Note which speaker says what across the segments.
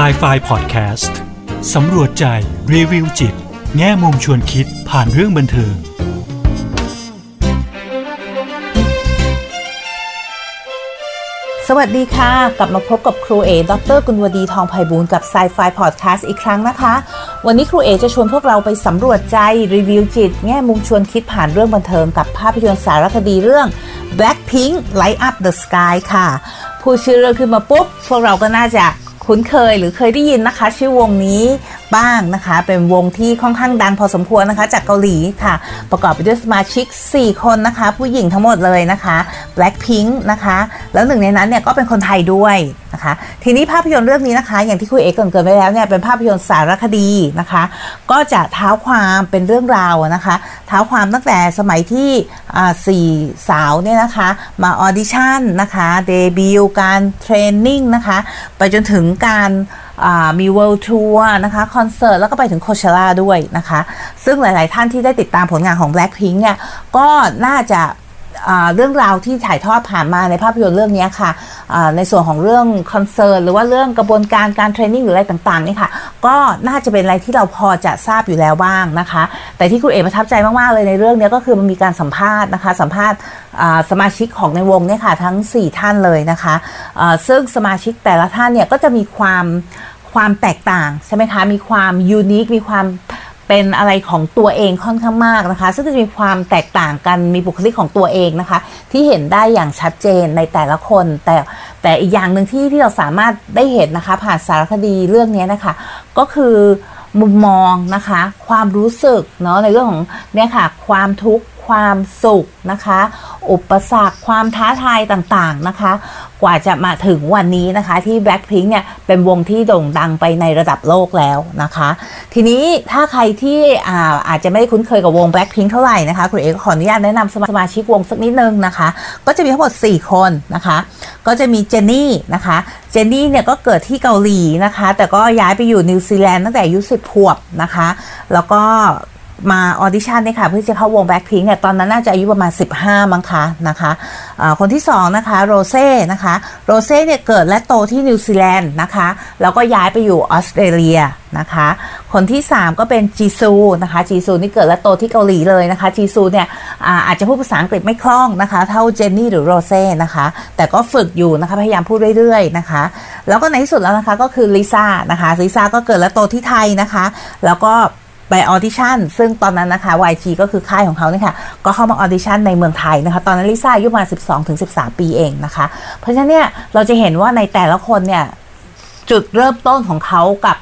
Speaker 1: s i ไฟ Podcast สำรวจใจ รีวิวจิต แง่มุมชวนคิดผ่านเรื่องบันเทิง
Speaker 2: สวัสดีค่ะ กลับมาพบกับครูเอดรกุลวดีทองไพบูลกับ s ซไฟพอดแคสต์อีกครั้งนะคะ วันนี้ครูเอจะชวนพวกเราไปสำรวจใจรีวิวจิต แง่มุมชวนคิดผ่านเรื่องบันเทิงกับภาพยนตร์สารคดีเรื่อง Blackpink Light Up the Sky ค่ะพูดชื่อเรื่องขึ้นมาปุ๊บ พวกเราก็น่าจะ คุ้นเคยหรือเคยได้ยินนะคะ ชื่อวงนี้ บ้างนะคะ เป็นวงที่ค่อนข้างดังพอสมควรนะคะ จากเกาหลีค่ะ ประกอบไปด้วยสมาชิก 4 คนนะคะ ผู้หญิงทั้งหมดเลยนะคะ Blackpink นะคะ แล้วหนึ่งในนั้นเนี่ยก็เป็นคนไทยด้วยนะคะ ทีนี้ภาพยนตร์เรื่องนี้นะคะ อย่างที่คุยเอกเกินไปแล้วเนี่ยเป็นภาพยนตร์สารคดีนะคะ ก็จะเท้าความเป็นเรื่องราวนะคะ เท้าความตั้งแต่สมัยที่สี่สาวเนี่ยนะคะมา audition นะคะเดบิวต์การ training นะคะ ไปจนถึงการ มี world tour นะคะคอนเสิร์ตแล้วก็ไปถึง Coachella ด้วยนะคะ ซึ่งหลาย ๆ ท่านที่ได้ติดตามผลงานของ Blackpink เนี่ยก็น่าจะ เรื่องราวที่ถ่ายทอดผ่านมาในภาพยนตร์เรื่องนี้ค่ะในส่วนของเรื่องคอนเสิร์ตหรือว่าเรื่องกระบวนการการ training หรืออะไรต่างๆนี่ค่ะก็น่าจะเป็นอะไรที่เราพอจะทราบอยู่แล้วบ้างนะคะ แต่ที่ครูเอกประทับใจมากๆเลยในเรื่องนี้ก็คือมันมีการสัมภาษณ์นะคะ สัมภาษณ์สมาชิกของในวงเนี่ยค่ะทั้ง 4 ท่านเลยนะคะซึ่งสมาชิกแต่ละท่านเนี่ยก็จะมีความความแตกต่างใช่ไหมคะมีความยูนิคมีความ เป็นอะไรของตัวเองค่อนข้างมากนะคะ ซึ่งจะมีความแตกต่างกันมีบุคลิกของตัวเองนะคะ ที่เห็นได้อย่างชัดเจนในแต่ละคน แต่แต่อีกอย่างหนึ่งที่ที่เราสามารถได้เห็นนะคะ ผ่านสารคดีเรื่องนี้นะคะ ก็คือมุมมองนะคะ ความรู้สึกเนาะในเรื่องของเนี่ยค่ะ ความทุกข์ ความสุขนะคะ อุปสรรคความท้าทายต่างๆนะคะ กว่าจะมาถึงวันนี้นะคะ ที่ Blackpink เนี่ยเป็นวงที่โด่งดังไปในระดับโลกแล้วนะคะ ทีนี้ถ้าใครที่อาอาจจะไม่ได้คุ้นเคยกับวง Blackpink เท่าไหร่นะคะ คุณเอกขออนุญาตแนะนำสมาชิกวงสักนิดนึงนะคะ ก็จะมีทั้งหมด 4 คนนะคะ ก็จะมีเจนนี่นะคะ เจนนี่เนี่ยก็เกิดที่เกาหลีนะคะ แต่ก็ย้ายไปอยู่นิวซีแลนด์ตั้งแต่อายุ10ขวบนะคะ แล้วก็ มา audition เนี่ยค่ะเพื่อจะเข้าวงแบ็คพิงเนี่ยตอนนั้นน่าจะอายุประมาณ 15 มั้งคะนะคะคนที่2นะคะโรเซ่นะคะโรเซ่เนี่ยเกิดและโตที่นิวซีแลนด์นะคะแล้วก็ย้ายไปอยู่ออสเตรเลียนะคะคนที่ 3 ก็เป็นจีซูนะคะจีซูนี่เกิดและโตที่เกาหลีเลยนะคะจีซูเนี่ยอาจจะพูดภาษาอังกฤษไม่คล่องนะคะเท่าเจนนี่หรือโรเซ่นะคะแต่ก็ฝึกอยู่นะคะพยายามพูดเรื่อยๆนะคะแล้วก็ในที่สุดแล้วนะคะก็คือลิซ่านะคะลิซ่าก็เกิดและโตที่ไทยนะคะแล้วก็ ไป audition ซึ่งตอนนั้นนะคะ YG ก็คือค่ายของเขาเนี่ยค่ะ ก็เข้ามา audition ในเมืองไทยนะคะ ตอนนั้นลิซ่าอายุมา 12ถึง13 ปีเองนะคะ เพราะฉะนั้นเนี่ยเราจะเห็นว่าในแต่ละคนเนี่ย จุดเริ่มต้นของเขากับ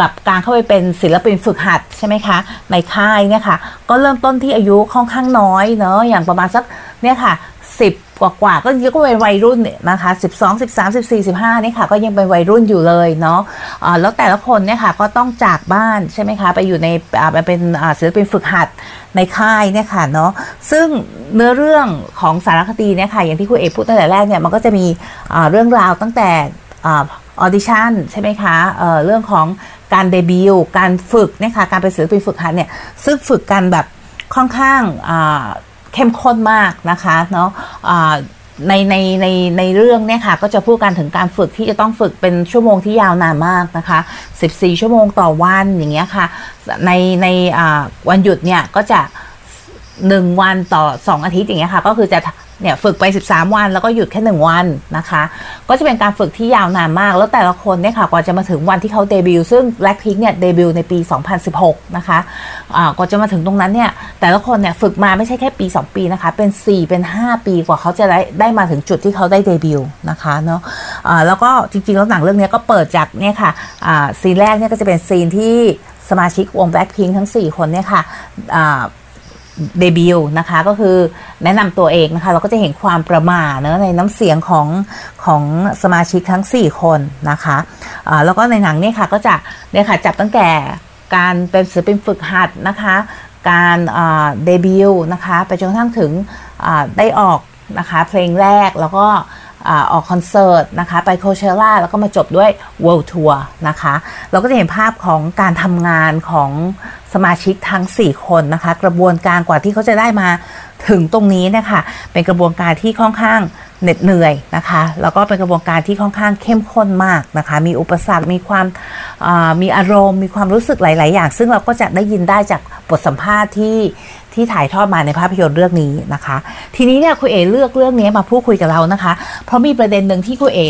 Speaker 2: กับการเข้าไปเป็นศิลปินฝึกหัดใช่ไหมคะในค่ายเนี่ยค่ะ ก็เริ่มต้นที่อายุค่อนข้างน้อยเนาะอย่างประมาณสักเนี่ยค่ะ 10 กว่ากว่าก็ยังก็เป็นวัยรุ่นนะคะ12 13 14 15นี่ค่ะก็ยังเป็นวัยรุ่นอยู่เลยเนาะะแล้วแต่ละคนเนี่ยค่ะก็ต้องจากบ้านใช่ไหมคะไปอยู่ในเป็นศิลปินฝึกหัดในค่ายเนี่ยค่ะเนาะซึ่งเนื้อเรื่องของสารคดีเนี่ยค่ะอย่างที่คุณเอกพูดตั้งแต่แรกเนี่ยมันก็จะมีเรื่องราวตั้งแต่ออดิชั่นใช่ไหมคะเเรื่องของการเดบิวต์การฝึกเนี่ยค่ะการเป็นศิลปินฝึกหัดเนี่ยซึ่งฝึกกันแบบค่อนข้าง เข้มข้นมากนะคะเนาะในในในในเรื่องเนี่ยค่ะก็จะพูดกันถึงการฝึกที่จะต้องฝึกเป็นชั่วโมงที่ยาวนานมากนะคะ 14 ชั่วโมงต่อวันอย่างเงี้ยค่ะ ในในวันหยุดเนี่ยก็จะ 1 วันต่อ 2 อาทิตย์อย่างเงี้ยค่ะก็คือจะ เนี่ยฝึกไป 13 วันแล้วก็หยุดแค่ 1 วันนะคะ ก็จะเป็นการฝึกที่ยาวนานมาก แล้วแต่ละคนเนี่ยค่ะกว่าจะมาถึงวันที่เขาเดบิวต์ซึ่ง Blackpink เนี่ยเดบิวต์ในปี 2016 นะคะอ่ากว่าจะมาถึงตรงนั้นเนี่ยแต่ละคนเนี่ยฝึกมาไม่ใช่แค่ปี 2 ปีนะคะ เป็น 4 เป็น 5 ปีกว่าเขาจะได้ได้มาถึงจุดที่เขาได้เดบิวต์นะคะเนาะอ่าแล้วก็จริงๆแล้วหนังเรื่องนี้ก็เปิดจากเนี่ยค่ะอ่าซีนแรกเนี่ยก็จะเป็นซีนที่สมาชิกวง Blackpink ทั้ง 4 คนเนี่ยค่ะอ่า เดบิวนะคะก็คือแนะนำตัวเองนะคะ เราก็จะเห็นความประมาเนะในน้ำเสียงของของสมาชิกทั้ง 4 คนนะคะะแล้วก็ในหนังเนี่ยค่ะก็จะเนี่ยค่ะจับตั้งแต่การเป็นศิลปินฝึกหัดนะคะ การเดบิวนะคะไปจนกระทั่งถึงได้ออกนะคะเพลงแรกแล้วก็ออกคอนเสิร์ตนะคะไปโคเชล่าแล้วก็มาจบด้วย World Tour นะคะ เราก็จะเห็นภาพของการทำงานของสมาชิกทั้ง 4 คนนะคะ กระบวนการกว่าที่เขาจะได้มาถึงตรงนี้นะคะเป็นกระบวนการที่ค่อนข้างเหน็ดเหนื่อยนะคะ แล้วก็เป็นกระบวนการที่ค่อนข้างเข้มข้นมากนะคะ มีอุปสรรค มีความมีอารมณ์ มีความรู้สึกหลาย ๆ อย่าง ซึ่งเราก็จะได้ยินได้จากบทสัมภาษณ์ที่ที่ถ่ายทอดมาในภาพยนตร์เรื่องนี้นะคะ ทีนี้เนี่ยคุณเอเลือกเรื่องนี้มาพูดคุยกับเรานะคะ เพราะมีประเด็นหนึ่งที่คุณเอ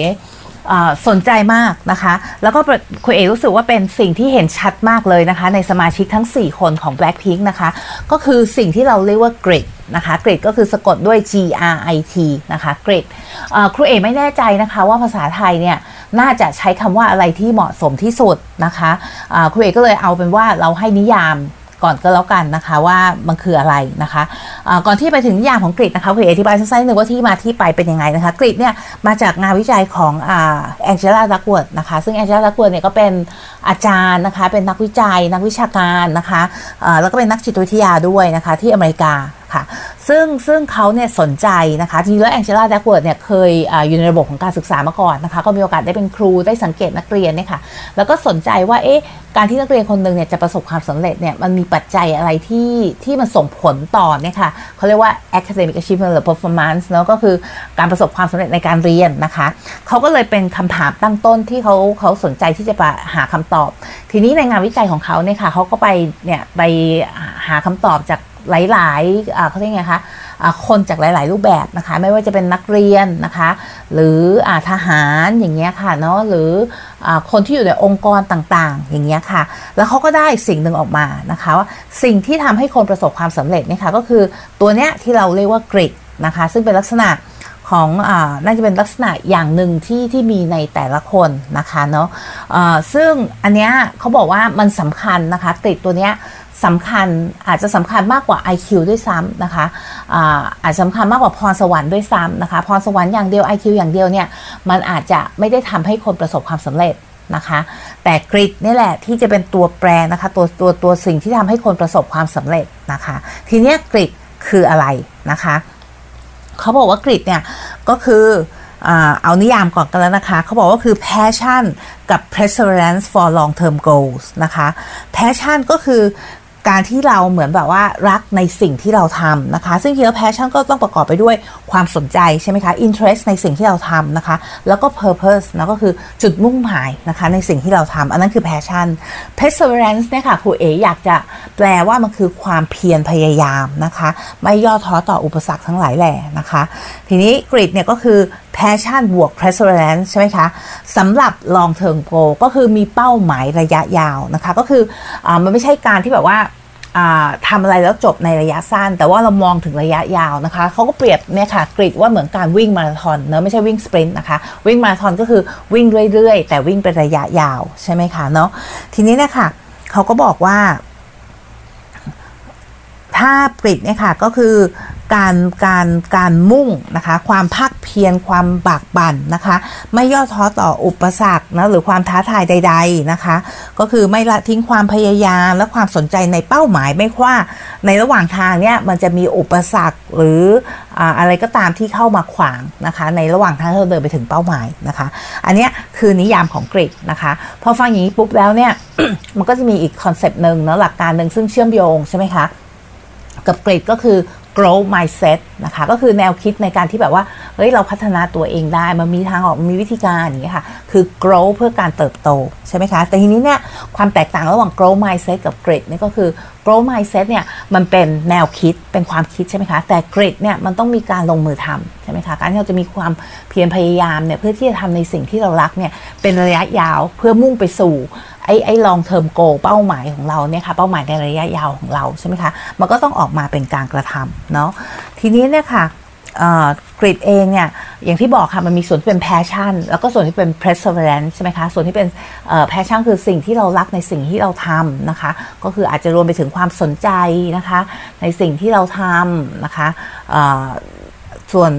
Speaker 2: สนใจมากนะคะ แล้วก็คุณเอรู้สึกว่าเป็นสิ่งที่เห็นชัดมากเลยนะคะ ในสมาชิกทั้ง 4 คนของ Blackpink นะคะ ก็คือสิ่งที่เราเรียกว่า grit นะคะ grit ก็คือสะกดด้วย G R I T นะคะ grit ครูเอไม่แน่ใจนะคะว่าภาษาไทยเนี่ยน่าจะใช้คำว่าอะไรที่เหมาะสมที่สุดนะคะครูเอก็เลยเอาเป็นว่าเราให้นิยาม ก่อนก็แล้วกันนะคะว่ามันคืออะไรนะคะะก่อนที่ไปถึงนิยามของกรีดนะคะผมอธิบายสั้นๆหนึ่งว่าที่มาที่ไปเป็นยังไงนะคะกรีดเนี่ยมาจากงานวิจัยของ Angela Duckworth นะคะซึ่ง Angela Duckworth เนี่ยก็เป็น อาจารย์นะคะ เป็นนักวิจัย นักวิชาการนะคะแล้วก็เป็นนักจิตวิทยาด้วยนะคะที่อเมริกาค่ะซึ่งซึ่งเขาเนี่ยสนใจนะคะทีนี้แล้ว Angela Duckworth เนี่ยเคยอยู่ในระบบของการศึกษามาก่อนนะคะก็มีโอกาสได้เป็นครูได้สังเกตนักเรียนเนี่ยค่ะแล้วก็สนใจว่าเอ๊ะการที่นักเรียนคนหนึ่งเนี่ยจะประสบความสำเร็จเนี่ยมันมีปัจจัยอะไรที่ที่มันส่งผลต่อเนี่ยค่ะเขาเรียกว่า academic achievement หรือ performance เนาะก็คือการประสบความสำเร็จในการเรียนนะคะเขาก็เลยเป็นคำถามตั้งต้นที่เขาเขาสนใจที่จะไปหาคำตอบทีนี้ในงานวิจัยของเขาเนี่ยค่ะเขาก็ไปเนี่ยไปหาคำตอบจากหลายๆเขาเรียกไงคะคนจากหลาย ๆ รูปแบบนะคะ ไม่ว่าจะเป็นนักเรียนนะคะ หรืออทหารอย่างเงี้ยค่ะเนาะหรืออคนที่อยู่ในองค์กรต่างๆ อย่างเงี้ยค่ะ แล้วเขาก็ได้สิ่งหนึ่งออกมานะคะว่าสิ่งที่ทำให้คนประสบความสำเร็จเนี่ยค่ะก็คือตัวเนี้ยที่เราเรียกว่ากริดนะคะ ซึ่งเป็นลักษณะ ของอน่าจะเป็นลักษณะอย่างหนึ่งที่ที่มีในแต่ละคนนะคะเนาะะซึ่งอันเนี้ยเขาบอกว่ามันสำคัญนะคะติดตัวเนี้ยสำคัญอาจจะสำคัญมากกว่า IQ ด้วยซ้ำนะคะอาอาจสำคัญมากกว่าพรสวรรค์ด้วยซ้ำนะคะพรสวรรค์อย่างเดียว IQ อย่างเดียวเนี่ยมันอาจจะไม่ได้ทำให้คนประสบความสำเร็จนะคะแต่ grit นี่แหละที่จะเป็นตัวแปรนะคะตัวตัวตัวสิ่งที่ทำให้คนประสบความสำเร็จนะคะ ทีนี้ grit คืออะไรนะคะ เขาบอกว่า grit เนี่ยก็คือเอานิยามก่อนกันแล้วนะคะ เขาบอกว่าคือ passion กับ perseverance for long term goals นะคะ passion ก็คือ การที่เราเหมือนแบบว่ารักในสิ่งที่เราทำนะคะ ซึ่งทีแล้ว passion ก็ต้องประกอบไปด้วยความสนใจใช่ไหมคะ interest ในสิ่งที่เราทำนะคะ แล้วก็ purpose นะก็คือจุดมุ่งหมายนะคะในสิ่งที่เราทำอันนั้นคือ passion perseverance เนี่ยค่ะครูเออยากจะแปลว่ามันคือความเพียรพยายามนะคะ ไม่ย่อท้อต่ออุปสรรคทั้งหลายแหล่นะคะ ทีนี้กริดเนี่ยก็คือ passion บวก perseverance ใช่ไหมคะสำหรับ long term goal ก็คือมีเป้าหมายระยะยาวนะคะ ก็คืออมันไม่ใช่การที่แบบว่าทำอะไรแล้วจบในระยะสั้น แต่ว่าเรามองถึงระยะยาวนะคะเขาก็เปรียบเนี่ยค่ะกริดว่าเหมือนการวิ่งมาราธอนเนอะไม่ใช่วิ่งสปรินต์นะคะ วิ่งมาราธอนก็คือวิ่งเรื่อยๆ แต่วิ่งเป็นระยะยาวใช่ไหมคะเนาะทีนี้เนี่ยค่ะเขาก็บอกว่า ถ้ากริดเนี่ยค่ะก็คือการการการมุ่งนะคะ ความภาค พียรความบากบั่นนะคะ ไม่ย่อท้อต่ออุปสรรคนะหรือความท้าทายใด ๆนะคะ ก็คือไม่ละทิ้งความพยายามและความสนใจในเป้าหมายไม่ว่า ในระหว่างทางเนี่ยมันจะมีอุปสรรคหรืออะไรก็ตามที่เข้ามาขวางนะคะ ในระหว่างทางที่เราเดินไปถึงเป้าหมายนะคะ อันนี้คือนิยามของกริดนะคะพอฟังอย่างนี้ปุ๊บแล้วเนี่ยมันก็จะมีอีกคอนเซปต์หนึ่งนะหลักการหนึ่งซึ่งเชื่อมโยงใช่ไหมคะกับกริดก็คือ grow mindset นะคะ ก็คือแนวคิดในการที่แบบว่า เฮ้ยเราพัฒนาตัวเองได้มันมีทางออกมันมีวิธีการอย่างนี้ค่ะ คือ grow เพื่อการเติบโต ใช่ไหมคะ แต่ทีนี้เนี่ยความแตกต่างระหว่าง grow mindset กับ grit นี่ก็คือ grow mindset เนี่ยมันเป็นแนวคิดเป็นความคิดใช่ไหมคะ แต่ grit เนี่ยมันต้องมีการลงมือทำใช่ไหมคะ การที่เราจะมีความเพียรพยายามเนี่ยเพื่อที่จะทำในสิ่งที่เรารักเนี่ยเป็นระยะยาวเพื่อมุ่งไปสู่ไอ้ไอ้ long term goal เป้าหมายของเราเนี่ยค่ะเป้าหมายในระยะยาวของเราใช่ไหมคะ มันก็ต้องออกมาเป็นการกระทำเนาะทีนี้เนี่ยค่ะ กริดเองเนี่ยอย่างที่บอกค่ะมันมีส่วนที่เป็นแพชชั่น แล้วก็ส่วนที่เป็น perseverance ใช่ไหมคะ ส่วนที่เป็นแพชชั่นคือสิ่งที่เรารักในสิ่งที่เราทำนะคะ ก็คืออาจจะรวมไปถึงความสนใจนะคะ ในสิ่งที่เราทำนะคะส่วน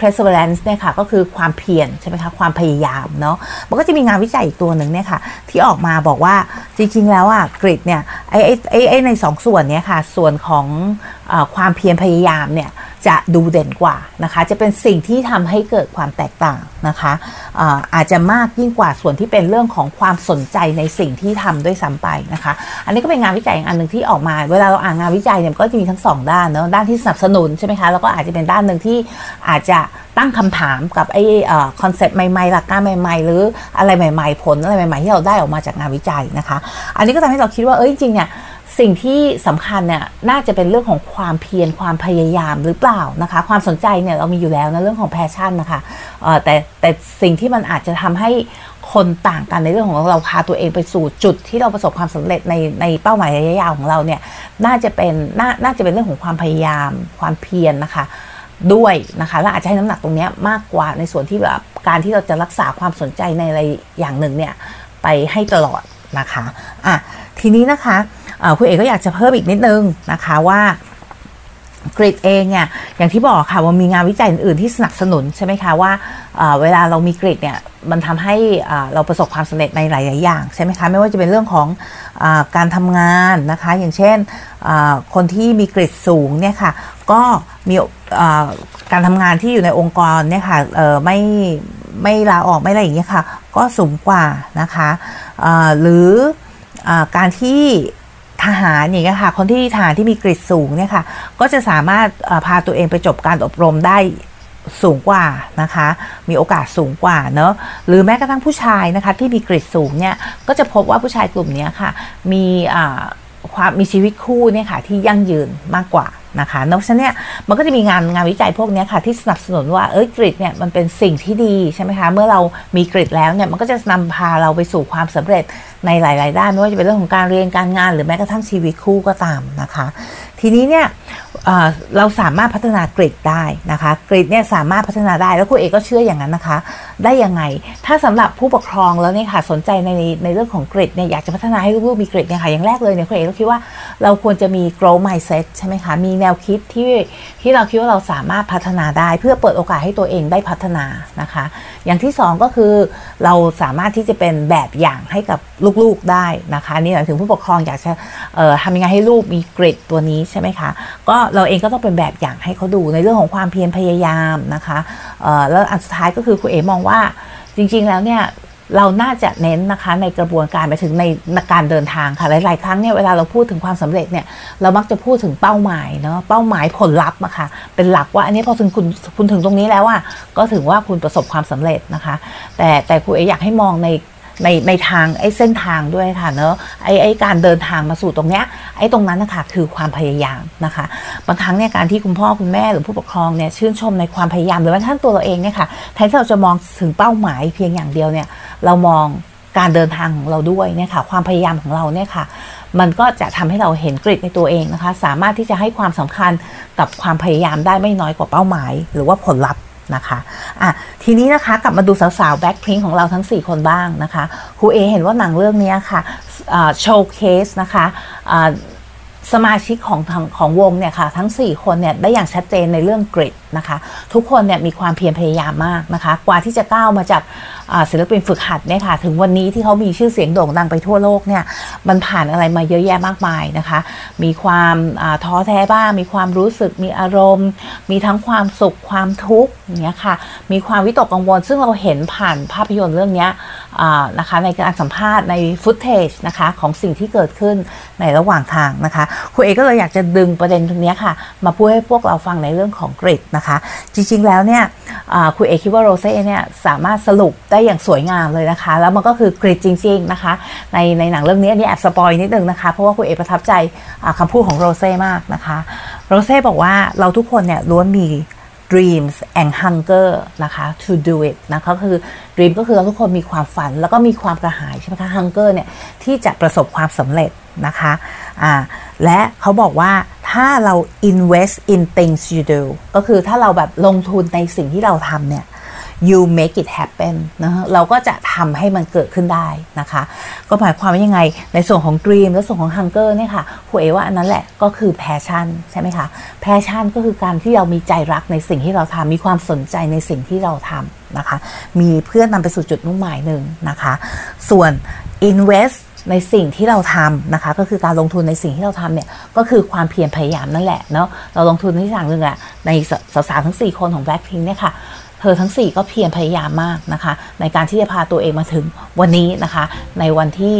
Speaker 2: perseverance เนี่ยค่ะก็คือความเพียรใช่ไหมคะความพยายามเนาะมันก็จะมีงานวิจัยอีกตัวหนึ่งเนี่ยค่ะที่ออกมาบอกว่าจริงๆแล้วอะกริดเนี่ยไอ้ไอ้ไอ้ในสองส่วนเนี้ยค่ะส่วนของอความเพียรพยายามเนี่ย จะดูเด่นกว่านะคะ จะเป็นสิ่งที่ทำให้เกิดความแตกต่างนะคะอาอาจจะมากยิ่งกว่าส่วนที่เป็นเรื่องของความสนใจในสิ่งที่ทำด้วยซ้ำไปนะคะ อันนี้ก็เป็นงานวิจัยอันหนึ่งที่ออกมา เวลาเราอ่านงานวิจัยเนี่ยก็จะมีทั้งสองด้านเนาะด้านที่สนับสนุนใช่ไหมคะแล้วก็อาจจะเป็นด้านหนึ่งที่อาจจะตั้งคำถามกับไอ้ concept ใหม่ๆ หลักการใหม่ๆ หรืออะไรใหม่ ๆ ผลอะไรใหม่ ๆ ที่เราได้ออกมาจากงานวิจัยนะคะ อันนี้ก็ทำให้เราคิดว่าเอ้ยจริงเนี่ย สิ่งที่สำคัญเนี่ยน่าจะเป็นเรื่องของความเพียรความพยายามหรือเปล่านะคะ ความสนใจเนี่ยเรามีอยู่แล้วนะเรื่องของ passion นะคะแต่แต่สิ่งที่มันอาจจะทำให้คนต่างกันในเรื่องของเราพาตัวเองไปสู่จุดที่เราประสบความสำเร็จในในเป้าหมายระยะยาวของเราเนี่ยน่าจะเป็นน่าน่าจะเป็นเรื่องของความพยายาม ความเพียรนนะคะด้วยนะคะและอาจจะให้น้ำหนักตรงนี้มากกว่าในส่วนที่แบบการที่เราจะรักษาความสนใจในอะไรอย่างหนึ่งเนี่ยไปให้ตลอดนะคะอะทีนี้นะคะ คุณเอกก็อยากจะเพิ่มอีกนิดนึงนะคะว่ากริดเองเนี่ยอย่างที่บอกค่ะว่ามีงานวิจัยอื่นๆที่สนับสนุนใช่ไหมคะว่าเวลาเรามีกริดเนี่ยมันทำให้เราประสบความสำเร็จในหลาย ๆ อย่างใช่ไหมคะไม่ว่าจะเป็นเรื่องของอการทำงานนะคะอย่างเช่นคนที่มีกริดสูงเนี่ยค่ะก็มีการทำงานที่อยู่ในองค์กรเนี่ยค่ะไม่ไม่ลาออกไม่อะไรอย่างเงี้ยค่ะก็สูงกว่านะคะหรืออการที่ ทหารอย่างเงี้ยค่ะ คนที่ทหารที่มีกริดสูงเนี่ยค่ะ ก็จะสามารถพาตัวเองไปจบการอบรมได้สูงกว่านะคะ มีโอกาสสูงกว่าเนอะหรือแม้กระทั่งผู้ชายนะคะที่มีกริดสูงเนี่ย ก็จะพบว่าผู้ชายกลุ่มนี้ค่ะ มีความมีชีวิตคู่เนี่ยค่ะที่ยั่งยืนมากกว่า นะคะนอกจากนี้มันก็จะมีงานงานวิจัยพวกนี้ค่ะที่สนับสนุนว่าเอ้ยกริดเนี่ยมันเป็นสิ่งที่ดีใช่ไหมคะเมื่อเรามีกริดแล้วเนี่ยมันก็จะนำพาเราไปสู่ความสำเร็จในหลาย ๆ ด้านไม่ว่าจะเป็นเรื่องของการเรียนการงาน หรือแม้กระทั่งชีวิตคู่ก็ตามนะคะ ทีนี้เนี่ย เราสามารถพัฒนากริดได้นะคะ กริดเนี่ยสามารถพัฒนาได้แล้วคุณเอกก็เชื่ออย่างนั้นนะคะ ได้ยังไง ถ้าสำหรับผู้ปกครองแล้วเนี่ยค่ะสนใจในในเรื่องของกริดเนี่ยอยากจะพัฒนาให้ลูกมีกริดเนี่ยค่ะอย่างแรกเลยเนี่ยคุณเอกก็คิดว่าเราควรจะมี grow mindset ใช่ไหมคะมีแนวคิดที่ที่เราคิดว่าเราสามารถพัฒนาได้ เพื่อเปิดโอกาสให้ตัวเองได้พัฒนานะคะ อย่างที่ 2 ก็คือเราสามารถที่จะเป็นแบบอย่างให้กับลูกๆได้นะคะนี่หมายถึงผู้ปกครองอยากจะทำยังไงให้ลูกมีกริดตัวนี้ใช่ไหมคะก็เราเองก็ต้องเป็นแบบอย่างให้เขาดูในเรื่องของความเพียรพยายามนะคะแล้วอันสุดท้ายก็คือคุณเอ๋มองว่าจริง ๆ แล้วเนี่ยเราน่าจะเน้นนะคะในกระบวนการไปถึงในการเดินทางค่ะหลาย ๆ ครั้งเนี่ยเวลาเราพูดถึงความสำเร็จเนี่ยเรามักจะพูดถึงเป้าหมายเนาะเป้าหมายผลลัพธ์อะคะเป็นหลักว่าอันนี้พอถึงคุณคุณถึงตรงนี้แล้วอะก็ถือว่าคุณประสบความสำเร็จนะคะ แต่แต่ครูเออยากให้มองใน ในในทางไอ้เส้นทางด้วยค่ะเนอะไอ้ไอ้การเดินทางมาสู่ตรงเนี้ยไอ้ตรงนั้นนะคะคือความพยายามนะคะบางครั้งเนี่ยการที่คุณพ่อคุณแม่หรือผู้ปกครองเนี่ยชื่นชมในความพยายามหรือแม้กระทั่งตัวเราเองเนี่ยค่ะแทนที่เราจะมองถึงเป้าหมายเพียงอย่างเดียวเนี่ยเรามองการเดินทางของเราด้วยเนี่ยค่ะความพยายามของเราเนี่ยค่ะมันก็จะทำให้เราเห็นกริดในตัวเองนะคะ สามารถที่จะให้ความสำคัญกับความพยายามได้ไม่น้อยกว่าเป้าหมาย หรือว่าผลลัพธ์นะคะ อะทีนี้นะคะกลับมาดูสาวๆแบ็คพิงของเราทั้ง 4 คนบ้างนะคะครูเอเห็นว่าหนังเรื่องนี้ค่ะโชว์เคสนะคะ สมาชิกของของวงเนี่ยค่ะทั้ง 4 คนเนี่ยได้อย่างชัดเจนในเรื่องกริดนะคะ ทุกคนเนี่ยมีความเพียรพยายามมากนะคะ กว่าที่จะก้าวมาจากศิลปินฝึกหัดเนี่ยค่ะ ถึงวันนี้ที่เขามีชื่อเสียงโด่งดังไปทั่วโลกเนี่ยมันผ่านอะไรมาเยอะแยะมากมายนะคะ มีความท้อแท้บ้าง มีความรู้สึกมีอารมณ์ มีทั้งความสุขความทุกข์อย่างเงี้ยค่ะ มีความวิตกกังวล ซึ่งเราเห็นผ่านภาพยนตร์เรื่องนี้ นะคะในการสัมภาษณ์ในฟุตเทจนะคะของสิ่งที่เกิดขึ้นในระหว่างทางนะคะคุณเอก็เลยอยากจะดึงประเด็นตรงนี้ค่ะ มาพูดให้พวกเราฟังในเรื่องของกริดนะคะ จริงๆแล้วเนี่ยคุณเอคิดว่าโรเซ่เนี่ยสามารถสรุปได้อย่างสวยงามเลยนะคะ แล้วมันก็คือกริดจริง ๆนะคะ ในในหนังเรื่องนี้อันนี้แอบสปอยนิดนึงนะคะ เพราะว่าคุณเอประทับใจคำพูดของโรเซ่มากนะคะโรเซ่บอกว่าเราทุกคนเนี่ยล้วนมี dreams and hunger นะคะ to do it นะคะคือ dream ก็คือเราทุกคนมีความฝันแล้วก็มีความกระหายใช่ไหมคะ hunger เนี่ยที่จะประสบความสำเร็จนะคะอ่าและเขาบอกว่าถ้าเรา invest in things you do ก็คือถ้าเราแบบลงทุนในสิ่งที่เราทำเนี่ย you make it happen นะเราก็จะทำให้มันเกิดขึ้นได้นะคะ ก็หมายความว่ายังไงในส่วนของ dream และส่วนของ hunger เนี่ยค่ะครูเอว่าอันนั้นแหละก็คือ passion ใช่ไหมคะ passion ก็คือการที่เรามีใจรักในสิ่งที่เราทำมีความสนใจในสิ่งที่เราทำนะคะ มีเพื่อนนำไปสู่จุดมุ่งหมายหนึ่งนะคะ ส่วน invest ในสิ่งที่เราทำนะคะ ก็คือการลงทุนในสิ่งที่เราทำเนี่ยก็คือความเพียรพยายามนั่นแหละเนาะเราลงทุนที่อย่างหนึ่งอะในสาวๆทั้ง 4 คนของ Blackpink เนี่ยค่ะ เธอทั้ง 4 ก็เพียรพยายามมากนะคะ ในการที่จะพาตัวเองมาถึงวันนี้นะคะ ในวันที่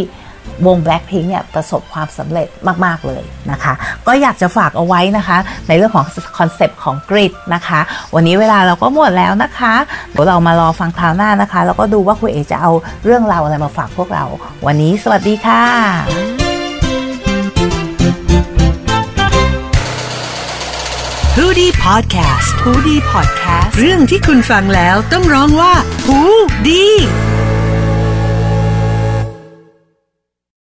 Speaker 2: วง Blackpink เนี่ยประสบความสำเร็จมาก ๆ เลยนะคะ ก็อยากจะฝากเอาไว้นะคะ ในเรื่องของ concept ของ grit นะคะ วันนี้เวลาเราก็หมดแล้วนะคะเดี๋ยวเรามารอฟังคราวหน้านะคะ แล้วก็ดูว่าคุณเอจะเอาเรื่องราวอะไรมาฝากพวกเรา วันนี้สวัสดีค่ะ
Speaker 3: ดี้พอดแคสต์ฮูดี้พอดแคสต์เรื่องที่คุณฟังแล้วต้องร้องว่าฮูดี